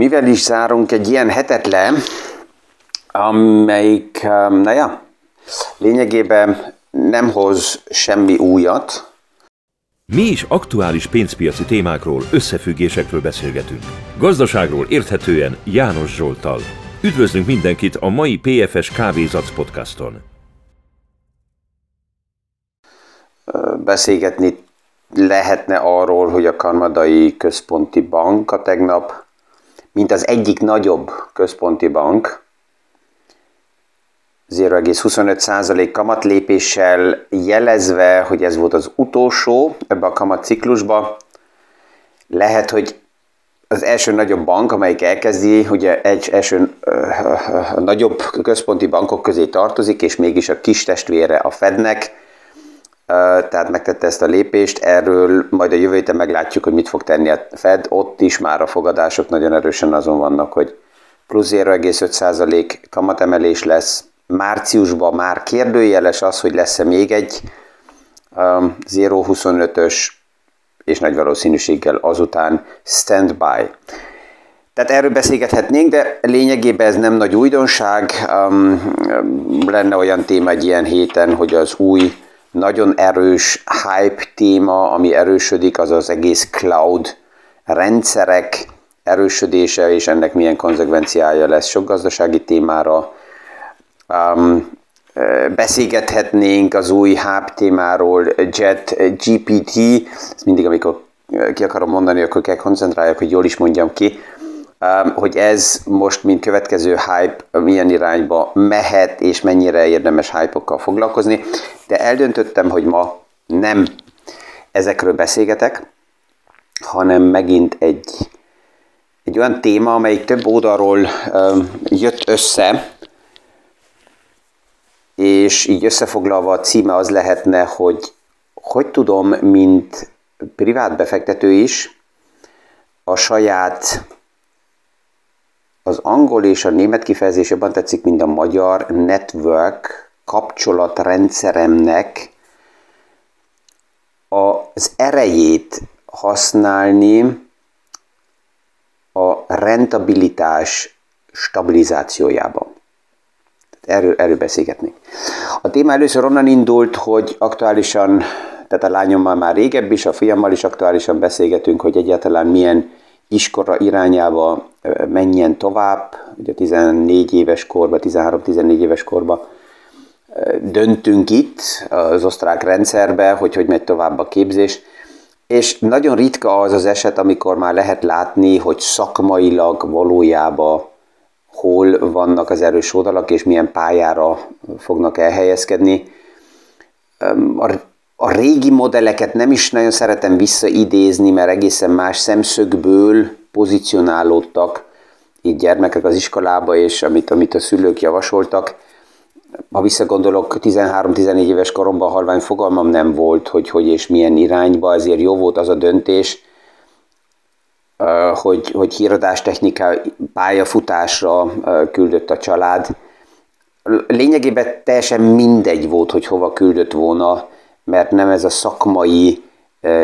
Mivel is zárunk egy ilyen hetet le, amelyik, um, na ja, lényegében nem hoz semmi újat. Mi is aktuális pénzpiaci témákról, összefüggésekről beszélgetünk. Gazdaságról érthetően János Zsoltal. Üdvözlünk mindenkit a mai PFS Kávézac podcaston. Beszélgetni lehetne arról, hogy a kanadai központi bank a tegnap, mint az egyik nagyobb központi bank, 0,25% kamatlépéssel jelezve, hogy ez volt az utolsó ebbe a kamatciklusba. Lehet, hogy az első nagyobb bank, amelyik elkezdi, ugye egy első a nagyobb központi bankok közé tartozik, és mégis a kis testvére a Fednek, tehát megtette ezt a lépést, erről majd a jövő héten meglátjuk, hogy mit fog tenni a Fed, ott is már a fogadások nagyon erősen azon vannak, hogy plusz 0,5% kamatemelés lesz, márciusban már kérdőjeles az, hogy lesz-e még egy um, 0,25-ös és nagy valószínűséggel azután standby. Tehát erről beszélgethetnénk, de lényegében ez nem nagy újdonság. Um, lenne olyan téma egy ilyen héten, hogy az új, nagyon erős hype téma, ami erősödik, az az egész cloud rendszerek erősödése, és ennek milyen konzekvenciája lesz. Sok gazdasági témára, um, beszélgethetnénk az új HAP témáról, Jet GPT, ezt mindig, amikor ki akarom mondani, akkor kell koncentráljak, hogy jól is mondjam ki, hogy ez most, mint következő hype, milyen irányba mehet, és mennyire érdemes hype-okkal foglalkozni, de eldöntöttem, hogy ma nem ezekről beszélgetek, hanem megint egy, egy olyan téma, amelyik több oldalról jött össze, és így összefoglalva a címe az lehetne, hogy hogy tudom, mint privát befektető is, a saját az angol és a német kifejezés jobban tetszik, mint a magyar network kapcsolatrendszeremnek az erejét használni a rentabilitás stabilizációjában erről, erről beszélgetnénk. A téma először onnan indult, hogy aktuálisan, tehát a lányommal már régebb is, a fiammal is aktuálisan beszélgetünk, hogy egyáltalán milyen iskola irányába menjen tovább, ugye 14 éves korba, 13-14 éves korba döntünk itt az osztrák rendszerbe, hogy hogy megy tovább a képzés, és nagyon ritka az az eset, amikor már lehet látni, hogy szakmailag valójában hol vannak az erős oldalak, és milyen pályára fognak elhelyezkedni. A, a régi modelleket nem is nagyon szeretem visszaidézni, mert egészen más szemszögből pozícionálódtak így gyermekek az iskolába, és amit, amit a szülők javasoltak. Ha visszagondolok, 13-14 éves koromban halvány fogalmam nem volt, hogy hogy és milyen irányba, ezért jó volt az a döntés, hogy, hogy híradástechnika pályafutásra küldött a család. Lényegében teljesen mindegy volt, hogy hova küldött volna, mert nem ez a szakmai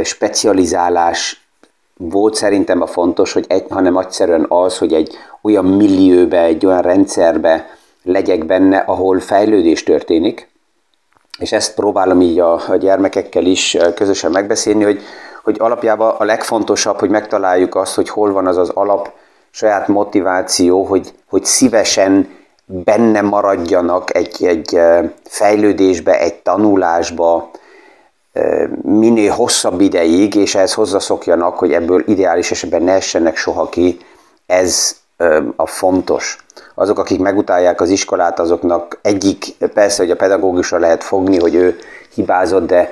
specializálás volt szerintem a fontos, hogy egy, hanem egyszerűen az, hogy egy olyan millióbe, egy olyan rendszerbe legyek benne, ahol fejlődés történik, és ezt próbálom így a, a gyermekekkel is közösen megbeszélni, hogy hogy alapjában a legfontosabb, hogy megtaláljuk azt, hogy hol van az az alap saját motiváció, hogy, hogy szívesen benne maradjanak egy, egy fejlődésbe, egy tanulásba, minél hosszabb ideig, és ehhez hozzaszokjanak, hogy ebből ideális esetben ne essenek soha ki, ez a fontos. Azok, akik megutálják az iskolát, azoknak egyik, persze, hogy a pedagógusra lehet fogni, hogy ő hibázott, de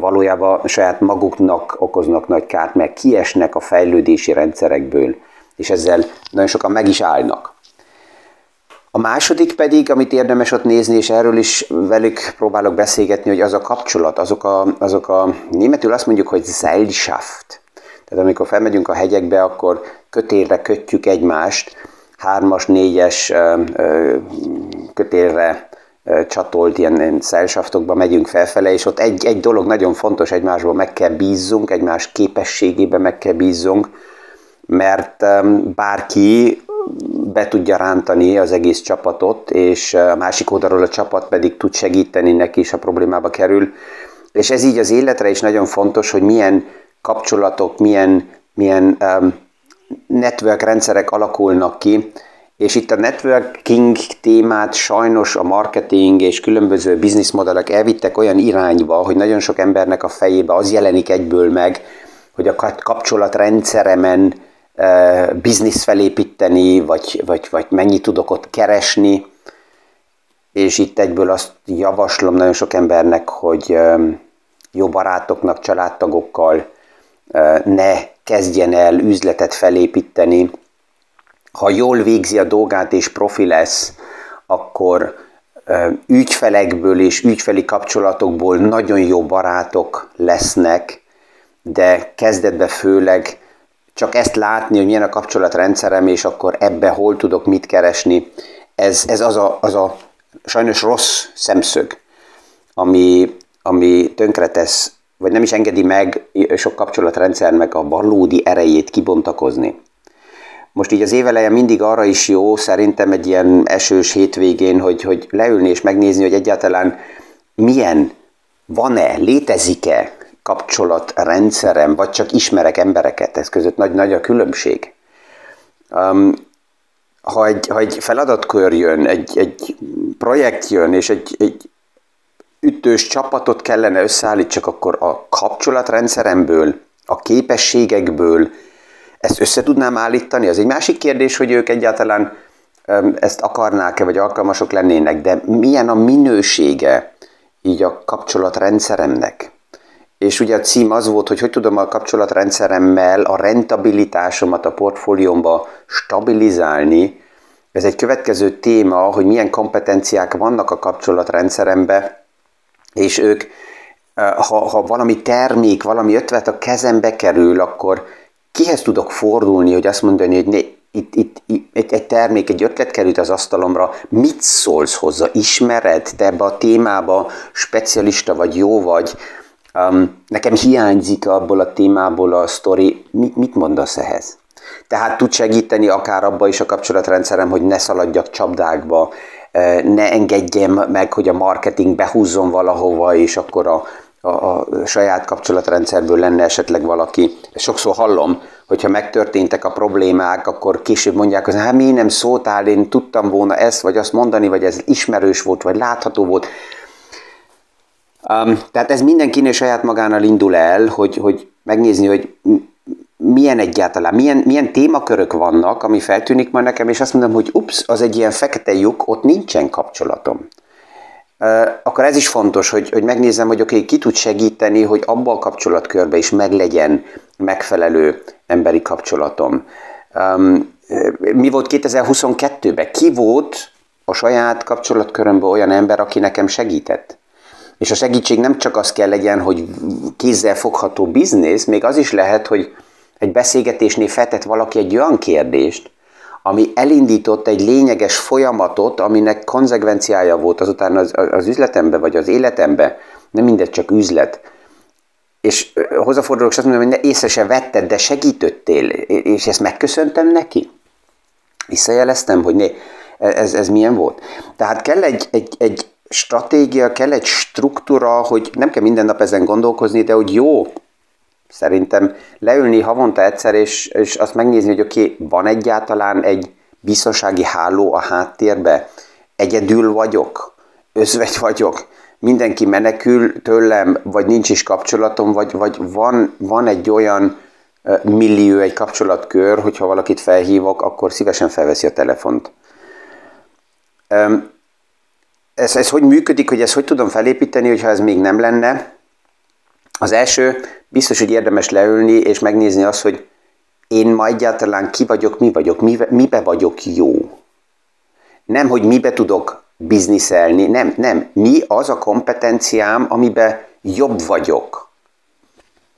valójában saját maguknak okoznak nagy kárt, mert kiesnek a fejlődési rendszerekből, és ezzel nagyon sokan meg is állnak. A második pedig, amit érdemes ott nézni, és erről is velük próbálok beszélgetni, hogy az a kapcsolat, azok a, azok a németül azt mondjuk, hogy Seilschaft. Tehát amikor felmegyünk a hegyekbe, akkor kötélre kötjük egymást, hármas, négyes kötélre csatolt ilyen szelsaftokba megyünk felfele, és ott egy, egy dolog nagyon fontos, egymásból meg kell bízzunk, egymás képességében meg kell bízzunk, mert bárki be tudja rántani az egész csapatot, és a másik oldalról a csapat pedig tud segíteni neki is, a problémába kerül. És ez így az életre is nagyon fontos, hogy milyen kapcsolatok, milyen, milyen um, network rendszerek alakulnak ki, és itt a networking témát sajnos a marketing és különböző bizniszmodellek elvittek olyan irányba, hogy nagyon sok embernek a fejébe az jelenik egyből meg, hogy a kapcsolatrendszeremen biznisz felépíteni, vagy, vagy, vagy mennyit tudok ott keresni, és itt egyből azt javaslom nagyon sok embernek, hogy jó barátoknak, családtagokkal ne kezdjen el üzletet felépíteni, ha jól végzi a dolgát és profi lesz, akkor ügyfelekből és ügyfeli kapcsolatokból nagyon jó barátok lesznek, de kezdetben főleg csak ezt látni, hogy milyen a kapcsolatrendszerem, és akkor ebbe hol tudok mit keresni, ez, ez az, a, az a sajnos rossz szemszög, ami, ami tönkretesz, vagy nem is engedi meg sok kapcsolatrendszernek a valódi erejét kibontakozni. Most így az éveleje mindig arra is jó, szerintem egy ilyen esős hétvégén, hogy, hogy leülni és megnézni, hogy egyáltalán milyen, van-e, létezik-e kapcsolatrendszerem, vagy csak ismerek embereket, ez között nagy, nagy a különbség. Um, ha egy, ha egy feladatkör jön, egy, egy projekt jön, és egy, egy ütős csapatot kellene összeállítsak, akkor a kapcsolatrendszeremből, a képességekből, ezt össze tudnám állítani? Az egy másik kérdés, hogy ők egyáltalán ezt akarnák-e, vagy alkalmasok lennének, de milyen a minősége így a kapcsolatrendszeremnek? És ugye a cím az volt, hogy hogy tudom a kapcsolatrendszeremmel a rentabilitásomat a portfóliómba stabilizálni. Ez egy következő téma, hogy milyen kompetenciák vannak a kapcsolatrendszerembe, és ők, ha, ha valami termék, valami ötlet a kezembe kerül, akkor kihez tudok fordulni, hogy azt mondani, hogy ne, itt, itt, itt egy termék, egy ötlet került az asztalomra, mit szólsz hozzá, ismered, te ebbe a témába? Specialista vagy, jó vagy, um, nekem hiányzik abból a témából a sztori, mit, mit mondasz ehhez? Tehát tud segíteni akár abba is a kapcsolatrendszerem, hogy ne szaladjak csapdákba, eh, ne engedjem meg, hogy a marketing behúzzon valahova, és akkor a, a, a saját kapcsolatrendszerből lenne esetleg valaki. Sokszor hallom, hogyha megtörténtek a problémák, akkor később mondják, hogy hát mi nem szóltál, én tudtam volna ezt vagy azt mondani, vagy ez ismerős volt, vagy látható volt. Um, tehát ez mindenkinél saját magánál indul el, hogy, hogy megnézni, hogy milyen egyáltalán, milyen, milyen témakörök vannak, ami feltűnik majd nekem, és azt mondom, hogy ups, az egy ilyen fekete lyuk, ott nincsen kapcsolatom akkor ez is fontos, hogy, hogy megnézem, hogy oké, okay, ki tud segíteni, hogy abban a kapcsolatkörben is meglegyen megfelelő emberi kapcsolatom. Um, mi volt 2022-ben? Ki volt a saját kapcsolatkörömben olyan ember, aki nekem segített? És a segítség nem csak az kell legyen, hogy kézzel fogható biznisz, még az is lehet, hogy egy beszélgetésnél feltett valaki egy olyan kérdést, ami elindított egy lényeges folyamatot, aminek konzekvenciája volt azután az, az üzletembe, vagy az életembe, nem mindegy, csak üzlet. És hozzáfordulok, és azt mondom, hogy ne észre se vetted, de segítöttél, és ezt megköszöntem neki. Visszajeleztem, hogy né, ez, ez milyen volt. Tehát kell egy, egy, egy stratégia, kell egy struktúra, hogy nem kell minden nap ezen gondolkozni, de hogy jó, Szerintem leülni havonta egyszer, és, és azt megnézni, hogy oké, okay, van egyáltalán egy biztonsági háló a háttérbe, egyedül vagyok, özvegy vagyok, mindenki menekül tőlem, vagy nincs is kapcsolatom, vagy, vagy van, van egy olyan millió, egy kapcsolatkör, hogyha valakit felhívok, akkor szívesen felveszi a telefont. Ez, ez hogy működik, hogy ezt hogy tudom felépíteni, hogyha ez még nem lenne? Az első, biztos, hogy érdemes leülni és megnézni azt, hogy én ma egyáltalán ki vagyok, mi vagyok, mibe, vagyok jó. Nem, hogy mibe tudok bizniszelni, nem, nem. Mi az a kompetenciám, amiben jobb vagyok,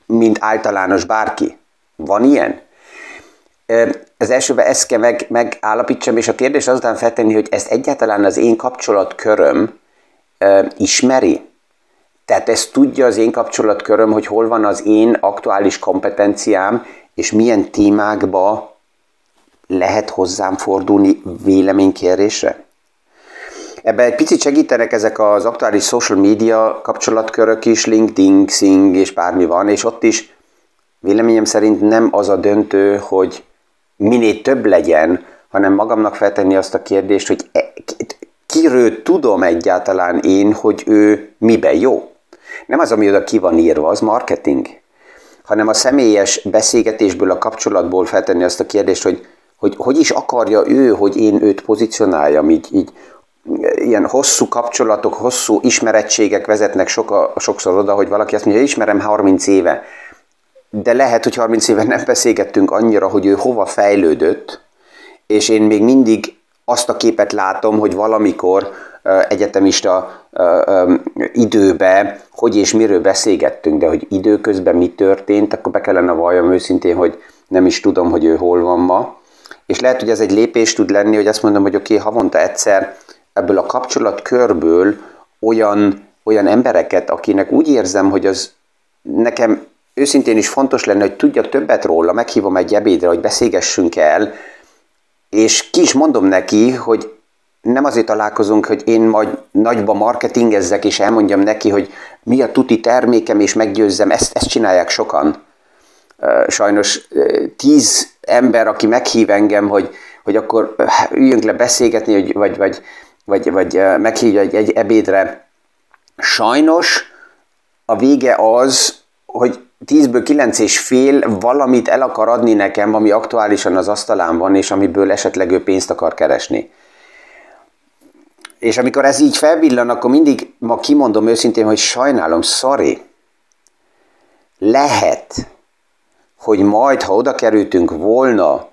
mint általános bárki. Van ilyen? Az elsőben ezt kell meg, megállapítsam, és a kérdés azután feltenni, hogy ezt egyáltalán az én kapcsolatköröm ismeri? Tehát ezt tudja az én kapcsolatköröm, hogy hol van az én aktuális kompetenciám, és milyen témákba lehet hozzám fordulni véleménykérésre? Ebben egy picit segítenek ezek az aktuális social media kapcsolatkörök is, LinkedIn, Xing és bármi van, és ott is véleményem szerint nem az a döntő, hogy minél több legyen, hanem magamnak feltenni azt a kérdést, hogy e, kiről tudom egyáltalán én, hogy ő miben jó. Nem az, ami oda ki van írva, az marketing, hanem a személyes beszélgetésből, a kapcsolatból feltenni azt a kérdést, hogy hogy, hogy is akarja ő, hogy én őt pozícionáljam, így, így ilyen hosszú kapcsolatok, hosszú ismerettségek vezetnek soka, sokszor oda, hogy valaki azt mondja, ismerem 30 éve, de lehet, hogy 30 éve nem beszélgettünk annyira, hogy ő hova fejlődött, és én még mindig azt a képet látom, hogy valamikor egyetemista időbe, hogy és miről beszélgettünk, de hogy időközben mi történt, akkor be kellene valljam őszintén, hogy nem is tudom, hogy ő hol van ma. És lehet, hogy ez egy lépés tud lenni, hogy azt mondom, hogy oké, okay, havonta egyszer ebből a kapcsolatkörből olyan, olyan embereket, akinek úgy érzem, hogy az nekem őszintén is fontos lenne, hogy tudjak többet róla, meghívom egy ebédre, hogy beszélgessünk el, és ki is mondom neki, hogy nem azért találkozunk, hogy én majd nagyba marketingezzek, és elmondjam neki, hogy mi a tuti termékem, és meggyőzzem, ezt, ezt csinálják sokan. Sajnos tíz ember, aki meghív engem, hogy, hogy akkor üljünk le beszélgetni, hogy, vagy, vagy, vagy, vagy meghívja egy, egy ebédre. Sajnos a vége az, hogy 10-ből 9 és fél valamit el akar adni nekem, ami aktuálisan az asztalán van, és amiből esetleg ő pénzt akar keresni. És amikor ez így felvillan, akkor mindig ma kimondom őszintén, hogy sajnálom, sorry. Lehet, hogy majd, ha oda kerültünk volna,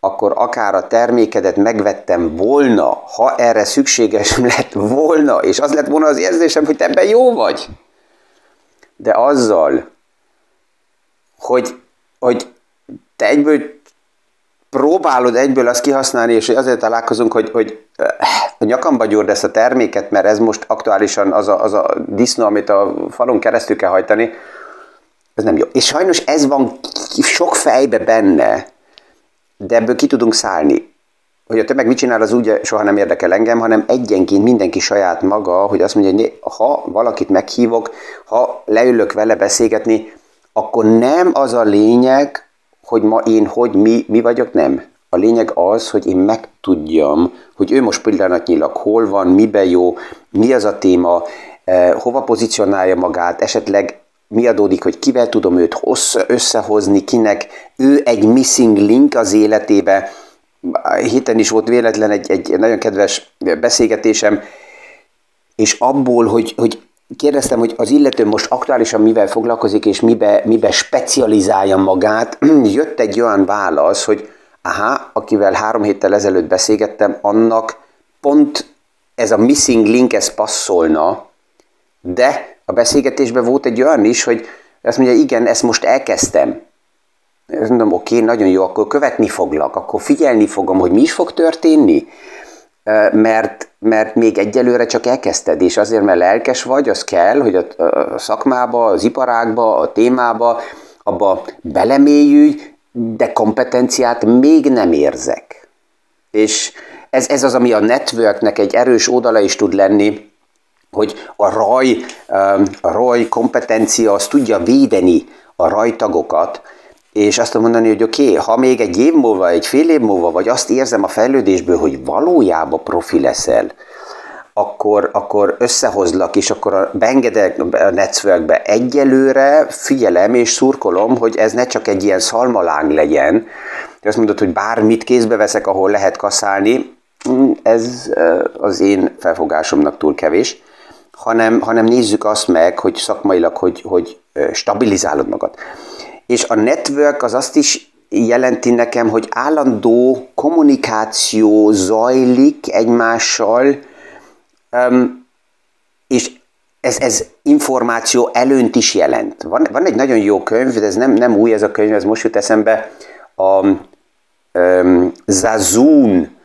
akkor akár a termékedet megvettem volna, ha erre szükséges lett volna, és az lett volna az érzésem, hogy te ebben jó vagy. De azzal, hogy, hogy te egyből próbálod egyből azt kihasználni, és azért találkozunk, hogy, hogy a nyakamba gyúrd ezt a terméket, mert ez most aktuálisan az a, az a disznó, amit a falon keresztül kell hajtani, ez nem jó. És sajnos ez van sok fejbe benne, de ebből ki tudunk szállni. Hogy a tömeg mit csinál, az úgy soha nem érdekel engem, hanem egyenként mindenki saját maga, hogy azt mondja, hogy ha valakit meghívok, ha leülök vele beszélgetni, akkor nem az a lényeg, hogy ma én hogy mi, mi vagyok, nem. A lényeg az, hogy én megtudjam, hogy ő most pillanatnyilag hol van, mibe jó, mi az a téma, eh, hova pozícionálja magát, esetleg mi adódik, hogy kivel tudom őt összehozni, kinek ő egy missing link az életébe. Héten is volt véletlen egy, egy nagyon kedves beszélgetésem, és abból, hogy, hogy kérdeztem, hogy az illető most aktuálisan mivel foglalkozik, és mibe, mibe specializálja magát, jött egy olyan válasz, hogy aha, akivel három héttel ezelőtt beszélgettem, annak pont ez a missing link, ez passzolna, de a beszélgetésben volt egy olyan is, hogy azt mondja, igen, ezt most elkezdtem. Mondom, oké, nagyon jó, akkor követni foglak, akkor figyelni fogom, hogy mi is fog történni, mert, mert még egyelőre csak elkezdted, és azért, mert lelkes vagy, az kell, hogy a, a szakmába, az iparágba, a témába, abba belemélyülj, de kompetenciát még nem érzek. És ez, ez az, ami a networknek egy erős oldala is tud lenni, hogy a raj, a raj kompetencia az tudja védeni a rajtagokat, és azt mondani, hogy oké, okay, ha még egy év múlva, egy fél év múlva, vagy azt érzem a fejlődésből, hogy valójában profi leszel, akkor, akkor összehozlak, és akkor beengedek a networkbe. Egyelőre figyelem és szurkolom, hogy ez ne csak egy ilyen szalmaláng legyen. Azt mondod, hogy bármit kézbe veszek, ahol lehet kaszálni, mm, ez az én felfogásomnak túl kevés hanem, hanem nézzük azt meg, hogy szakmailag, hogy, hogy stabilizálod magad. És a network az azt is jelenti nekem, hogy állandó kommunikáció zajlik egymással, és ez, ez információ előnt is jelent. Van, van egy nagyon jó könyv, de ez nem, nem új ez a könyv, ez most jut eszembe, a um, Zazun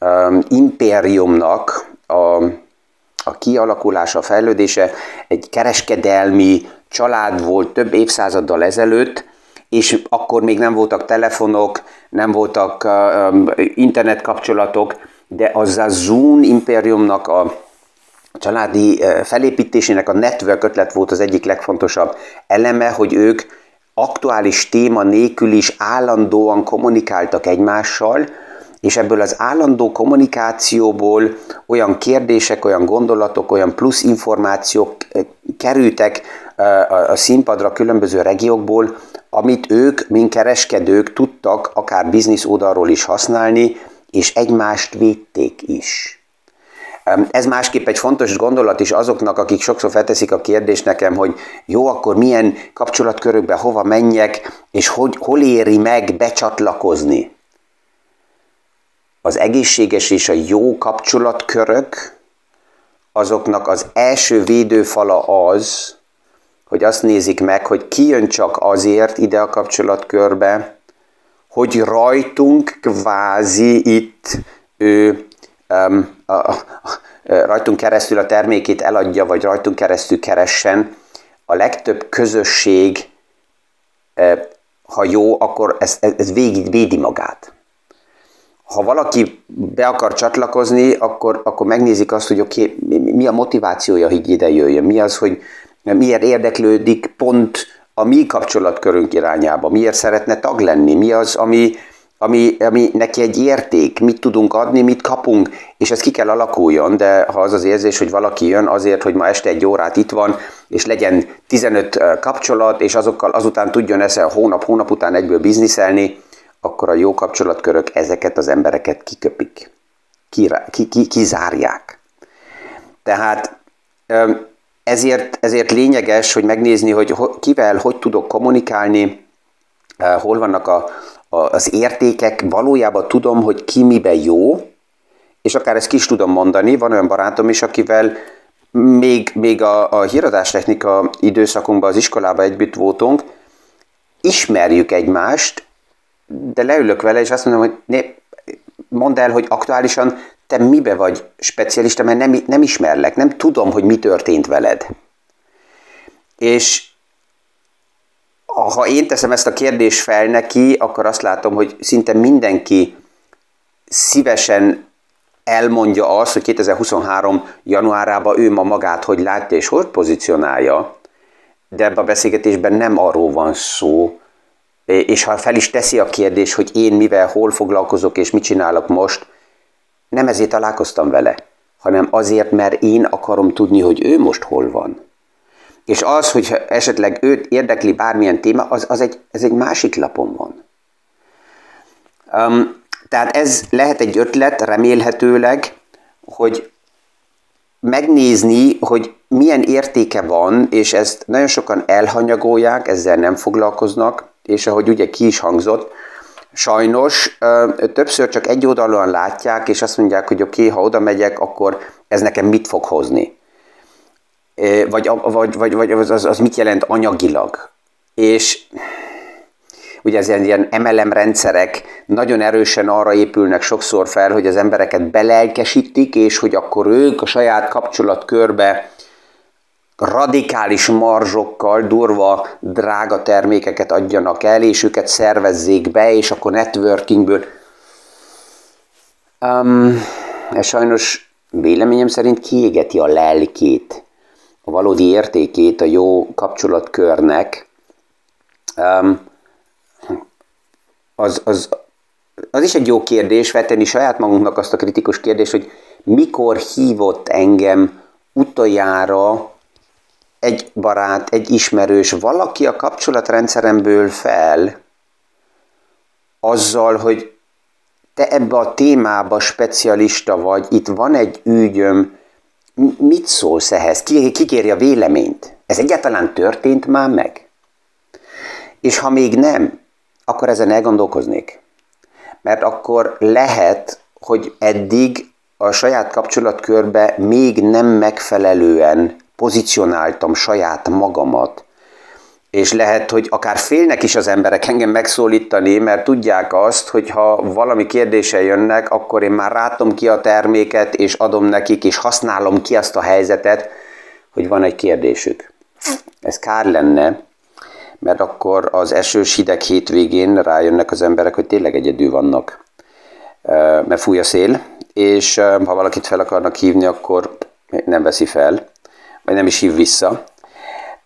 um, impériumnak a a kialakulása, a fejlődése. Egy kereskedelmi család volt több évszázaddal ezelőtt, és akkor még nem voltak telefonok, nem voltak uh, internetkapcsolatok, de az a Zoom impériumnak a családi felépítésének a network ötlet volt az egyik legfontosabb eleme, hogy ők aktuális téma nélkül is állandóan kommunikáltak egymással, és ebből az állandó kommunikációból olyan kérdések, olyan gondolatok, olyan plusz információk kerültek a színpadra különböző regiókból, amit ők, mint kereskedők tudtak akár biznisz oldalról is használni, és egymást védték is. Ez másképp egy fontos gondolat is azoknak, akik sokszor felteszik a kérdést nekem, hogy jó, akkor milyen kapcsolatkörökbe hova menjek, és hogy, hol éri meg becsatlakozni. Az egészséges és a jó kapcsolatkörök, azoknak az első védőfala az, hogy azt nézik meg, hogy ki jön csak azért ide a kapcsolatkörbe, hogy rajtunk kvázi itt ő um, a, a, rajtunk keresztül a termékét eladja, vagy rajtunk keresztül keressen, a legtöbb közösség, ha jó, akkor ez, ez végig védi magát. Ha valaki be akar csatlakozni, akkor, akkor megnézik azt, hogy oké, mi a motivációja, hogy ide jöjjön, mi az, hogy miért érdeklődik pont a mi kapcsolatkörünk irányába, miért szeretne tag lenni, mi az, ami, ami, ami neki egy érték, mit tudunk adni, mit kapunk, és ez ki kell alakuljon, de ha az az érzés, hogy valaki jön azért, hogy ma este egy órát itt van, és legyen 15 kapcsolat, és azokkal azután tudjon ezzel hónap, hónap után egyből bizniszelni, akkor a jó kapcsolatkörök ezeket az embereket kiköpik, ki, ki, kizárják. Tehát ezért, ezért lényeges, hogy megnézni, hogy kivel, hogy tudok kommunikálni, hol vannak a, az értékek, valójában tudom, hogy ki miben jó, és akár ezt ki is tudom mondani, van olyan barátom is, akivel még, még a, a híradástechnika időszakunkban az iskolában együtt voltunk, ismerjük egymást, de leülök vele, és azt mondom, hogy né, mondd el, hogy aktuálisan te mibe vagy specialista, mert nem, nem ismerlek, nem tudom, hogy mi történt veled. És ha én teszem ezt a kérdést fel neki, akkor azt látom, hogy szinte mindenki szívesen elmondja azt, hogy 2023. januárában ő ma magát hogy látja és hogy pozícionálja, de ebben a beszélgetésben nem arról van szó, és ha fel is teszi a kérdés, hogy én mivel, hol foglalkozok és mit csinálok most, nem ezért találkoztam vele, hanem azért, mert én akarom tudni, hogy ő most hol van. És az, hogy esetleg őt érdekli bármilyen téma, az, az egy, ez egy másik lapon van. Um, tehát ez lehet egy ötlet, remélhetőleg, hogy megnézni, hogy milyen értéke van, és ezt nagyon sokan elhanyagolják, ezzel nem foglalkoznak, és ahogy ugye ki is hangzott, sajnos többször csak egy oldalon látják, és azt mondják, hogy oké, okay, ha oda megyek, akkor ez nekem mit fog hozni vagy, vagy, vagy, vagy az, az, az mit jelent anyagilag. És ugye ez ilyen MLM rendszerek nagyon erősen arra épülnek sokszor fel, hogy az embereket belelkesítik, és hogy akkor ők a saját kapcsolatkörbe radikális marzsokkal, durva, drága termékeket adjanak el, és őket szervezzék be, és akkor networkingből. Um, ez sajnos véleményem szerint kiégeti a lelkét a valódi értékét a jó kapcsolatkörnek, az, az, az is egy jó kérdés, feltenni saját magunknak azt a kritikus kérdést, hogy mikor hívott engem utoljára egy barát, egy ismerős, valaki a kapcsolatrendszeremből fel, azzal, hogy te ebbe a témába specialista vagy, itt van egy ügyöm, mit szólsz ehhez? Ki, ki kéri a véleményt? Ez egyáltalán történt már meg? És ha még nem, akkor ezen elgondolkoznék. Mert akkor lehet, hogy eddig a saját kapcsolatkörbe még nem megfelelően pozícionáltam saját magamat. És lehet, hogy akár félnek is az emberek engem megszólítani, mert tudják azt, hogy ha valami kérdése jönnek, akkor én már rátom ki a terméket, és adom nekik, és használom ki azt a helyzetet, hogy van egy kérdésük. Ez kár lenne, mert akkor az esős hideg hétvégén rájönnek az emberek, hogy tényleg egyedül vannak, mert fúj a szél, és ha valakit fel akarnak hívni, akkor nem veszi fel, vagy nem is hív vissza.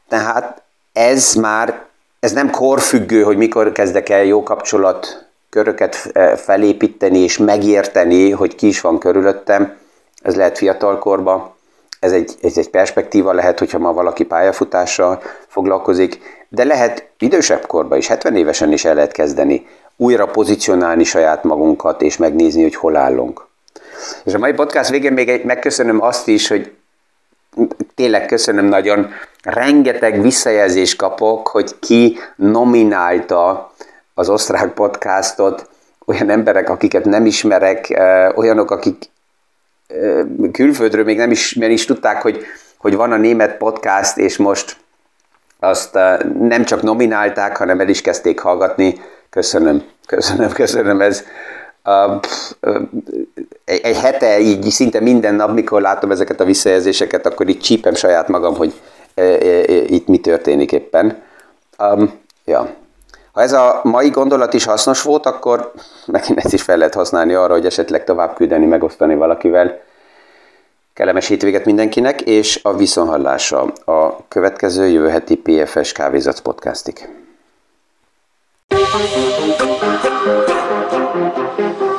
Tehát ez már, ez nem korfüggő, hogy mikor kezdek el jó kapcsolat köröket felépíteni és megérteni, hogy ki is van körülöttem. Ez lehet fiatalkorban, ez egy, ez egy perspektíva lehet, hogyha ma valaki pályafutással foglalkozik, de lehet idősebb korban is, 70 évesen is el lehet kezdeni újra pozícionálni saját magunkat, és megnézni, hogy hol állunk. És a mai podcast végén még egy, megköszönöm azt is, hogy tényleg köszönöm nagyon, rengeteg visszajelzést kapok, hogy ki nominálta az osztrák podcastot, olyan emberek, akiket nem ismerek, olyanok, akik külföldről még nem is, nem is tudták, hogy, hogy van a német podcast, és most azt nem csak nominálták, hanem el is kezdték hallgatni. Köszönöm, köszönöm, köszönöm. Ez egy, hete, így szinte minden nap, mikor látom ezeket a visszajelzéseket, akkor így csípem saját magam, hogy itt mi történik éppen. Um, ja. Ha ez a mai gondolat is hasznos volt, akkor megint ezt is fel lehet használni arra, hogy esetleg tovább küldeni, megosztani valakivel. Kellemes hétvéget mindenkinek, és a viszonhallásra a következő jövő heti PFS Kávézac podcastig. thank you Thank you.